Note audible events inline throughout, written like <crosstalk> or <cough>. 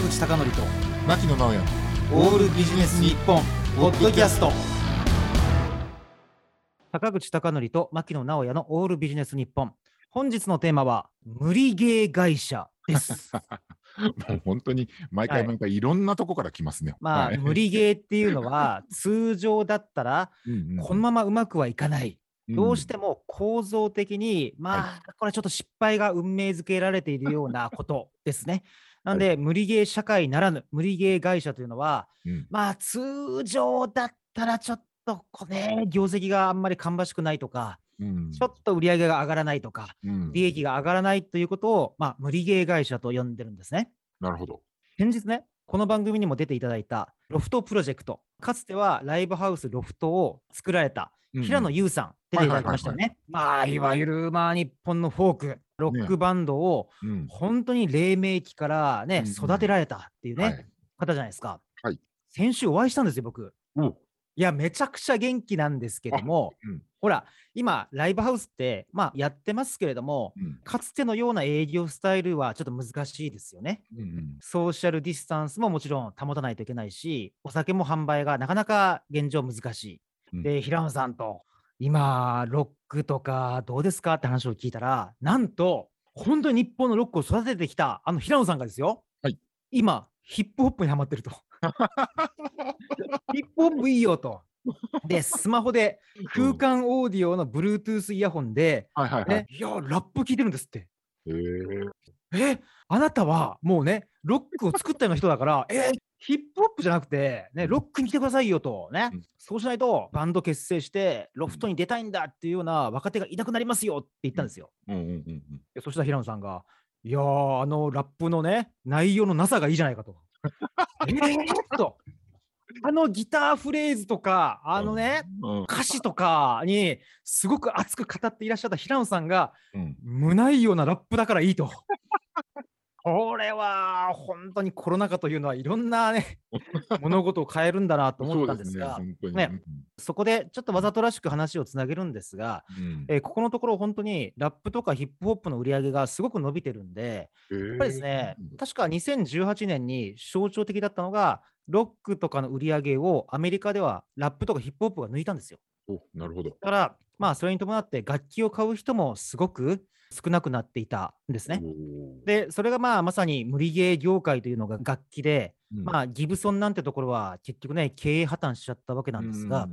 坂口孝則と牧野直哉。オールビジネス日本ポッドキャスト。坂口孝則と牧野直哉のオールビジネス日本。本日のテーマは無理ゲー会社です。<laughs> もう本当に毎回毎回いろんなとこから来ますね。まあ、はい。無理ゲーっていうのは通常だったらこのままうまくはいかない。うん。どうしても構造的に、まあ、これちょっと失敗が運命づけられているようなことですね。なんで、無理ゲー社会ならぬ無理ゲー会社というのは、うん。まあ、通常だったらちょっとこうね、業績があんまり芳しくないとか、うん。ちょっと売り上げが上がらないとか、うん。利益が上がらないということを、まあ、無理ゲー会社と呼んでるんですね。なるほど。先日ね、この番組にも出ていただいたロフトプロジェクト、かつてはライブハウスロフトを作られた平野優さん、出ていただきましたよね。まあ、いわゆる、まあ、日本のフォーク、ロックバンドをうん。本当に黎明期からね、育てられたっていうね、はい。方じゃないですか。はい。先週お会いしたんですよ、僕。おいや、めちゃくちゃ元気なんですけども、うん。ほら、今、ライブハウスって、まあ、やってますけれども、うん。かつてのような営業スタイルはちょっと難しいですよね。うんうん。ソーシャルディスタンスももちろん保たないといけないし、お酒も販売がなかなか現状難しい。うん。で、平野さんと、今、ロックとかどうですかって話を聞いたら、なんと、本当に日本のロックを育ててきたあの平野さんがですよ、はい今、ヒップホップにハマってると。ヒップホップいいよと。で、スマホで空間オーディオの Bluetooth イヤホンで、はいはいはい。ね、いや、ラップ聞いてるんですって。へーえ、あなたはもうね、ロックを作ったような人だから、え、ヒップホップじゃなくて、ね、ロックに来てくださいよと、ね、うん。そうしないとバンド結成して、ロフトに出たいんだっていうような若手がいなくなりますよって言ったんですよ。うん。うん。うん。うん。でそしたら平野さんが、いやー、あのラップのね、内容のなさがいいじゃないかと。<laughs> えー？っと、あのギターフレーズとか、あのね、うん。歌詞とかにすごく熱く語っていらっしゃった平野さんが、うん。無内容なラップだからいいと。これは本当にコロナ禍というのはいろんなね <laughs> 物事を変えるんだなと思ったんですがそうね、ねそこでちょっとわざとらしく話をつなげるんですが、うん。えーここのところ本当にラップとかヒップホップの売り上げがすごく伸びてるんで、ややっぱりですねうん、確か2018年に象徴的だったのが、ロックとかの売り上げをアメリカではラップとかヒップホップが抜いたんですよ。おなるほど。だから、まあ、それに伴って楽器を買う人もすごく少なくなっていたんですね。で、それがまあまさに無理ゲー業界というのが楽器で、うん。まあ、ギブソンなんてところは結局ね、経営破綻しちゃったわけなんですが、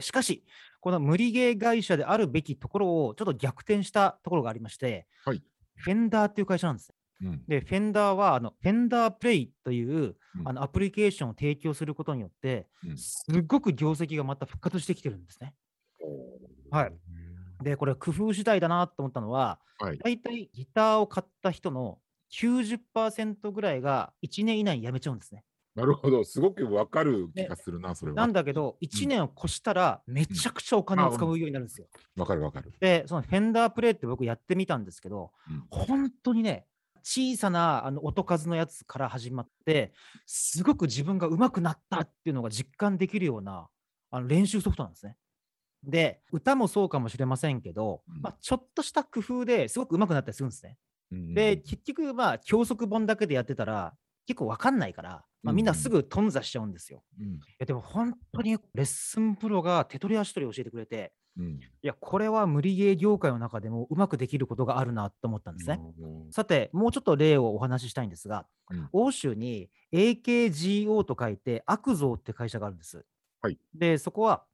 しかし、この無理ゲー会社であるべきところをちょっと逆転したところがありまして、はい。フェンダーっていう会社なんですね。うん。で、フェンダーは、あの、フェンダープレイという、うん。あのアプリケーションを提供することによって、うん。すっごく業績がまた復活してきてるんですね。はいで、これ工夫次第だなと思ったのは、はい大体ギターを買った人の90%ぐらいが1年以内に辞めちゃうんですね。なるほど。すごくわかる気がするな、それは。なんだけど、1年を越したらめちゃくちゃお金を使うようになるんですよ。わかるわかる。で、そのフェンダープレイって僕やってみたんですけど、うん本当にね、小さなあの音数のやつから始まって、すごく自分が上手くなったっていうのが実感できるようなあの練習ソフトなんですね。で、歌もそうかもしれませんけど、うんまあ、ちょっとした工夫ですごく上手くなったりするんですね。うんで、結局、まあ、教則本だけでやってたら、結構わかんないから、まあ、みんなすぐ頓挫しちゃうんですよ。うんいやでも本当にレッスンプロが手取り足取り教えてくれて、うんいや、これは無理ゲー業界の中でもうまくできることがあるなと思ったんですね。うんさて、もうちょっと例をお話ししたいんですが、うん欧州に AKGO と書いて、悪像って会社があるんです。はいで、そこは、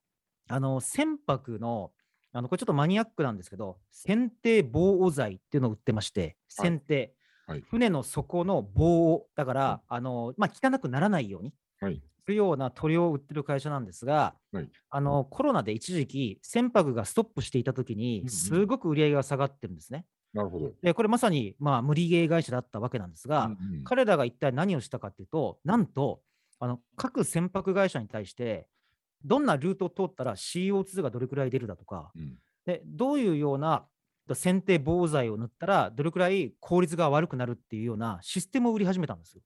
あの、船舶の、あの、これちょっとマニアックなんですけど、船底防汚剤っていうのを売ってまして、はい。船底、はい。船の底の防汚、だから、あの、まあ、汚くならないようにはい。するような塗料を売ってる会社なんですが、はい。あの、コロナで一時期、船舶がストップしていたときに、んすごく売り上げが下がってるんですね。なるほど。で、これまさに、まあ、無理ゲー会社だったわけなんですが、うんうん。彼らが一体何をしたかっていうと、なんと、あの各船舶会社に対して、どんなルートを通ったら CO2 がどれくらい出るだとか、うんでどういうような剪定防剤を塗ったら、どれくらい効率が悪くなるっていうようなシステムを売り始めたんですよ。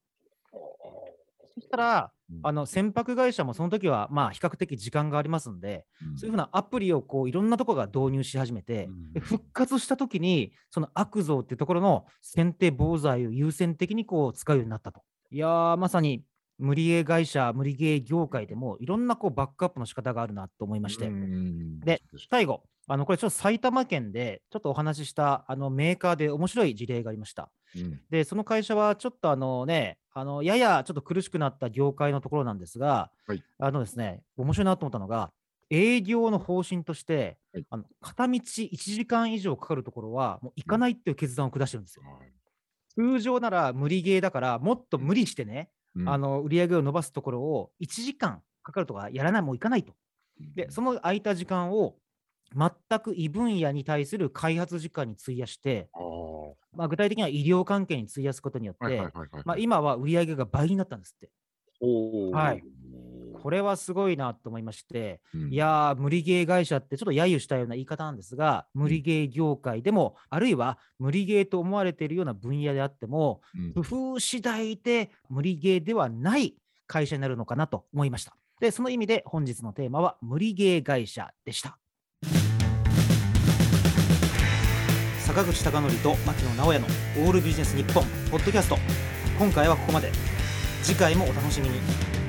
そしたら、うんあの船舶会社もその時はまあ比較的時間がありますんで、うんそういうふうなアプリをこういろんなところが導入し始めて、うんで復活した時に、その悪像っていうところの選定防剤を優先的にこう使うようになったと。いやー、まさに無理ゲー会社、無理ゲー業界でもいろんなこうバックアップの仕方があるなと思いまして、うん。で最後、あのこれちょっと埼玉県でちょっとお話ししたあのメーカーで面白い事例がありました。うん。で、その会社はちょっとあのね、あのややちょっと苦しくなった業界のところなんですが、はい。あのですね、面白いなと思ったのが、営業の方針として、はい。あの片道1時間以上かかるところはもう行かないっていう決断を下してるんですよ。はい。通常なら無理ゲーだから、もっと無理してね、うん。あの売り上げを伸ばすところを1時間かかるとかやらない、もう行かないと。で、その空いた時間を全く異分野に対する開発時間に費やして、まあ、具体的には医療関係に費やすことによって、今は売り上げが倍になったんですって。はいこれはすごいなと思いまして、うんいやー、無理ゲー会社ってちょっと揶揄したような言い方なんですが、無理ゲー業界でも、あるいは無理ゲーと思われているような分野であっても、うん工夫次第で無理ゲーではない会社になるのかなと思いました。で、その意味で本日のテーマは無理ゲー会社でした。坂口孝則と牧野直哉のオールビジネス日本ポッドキャスト。今回はここまで。次回もお楽しみに。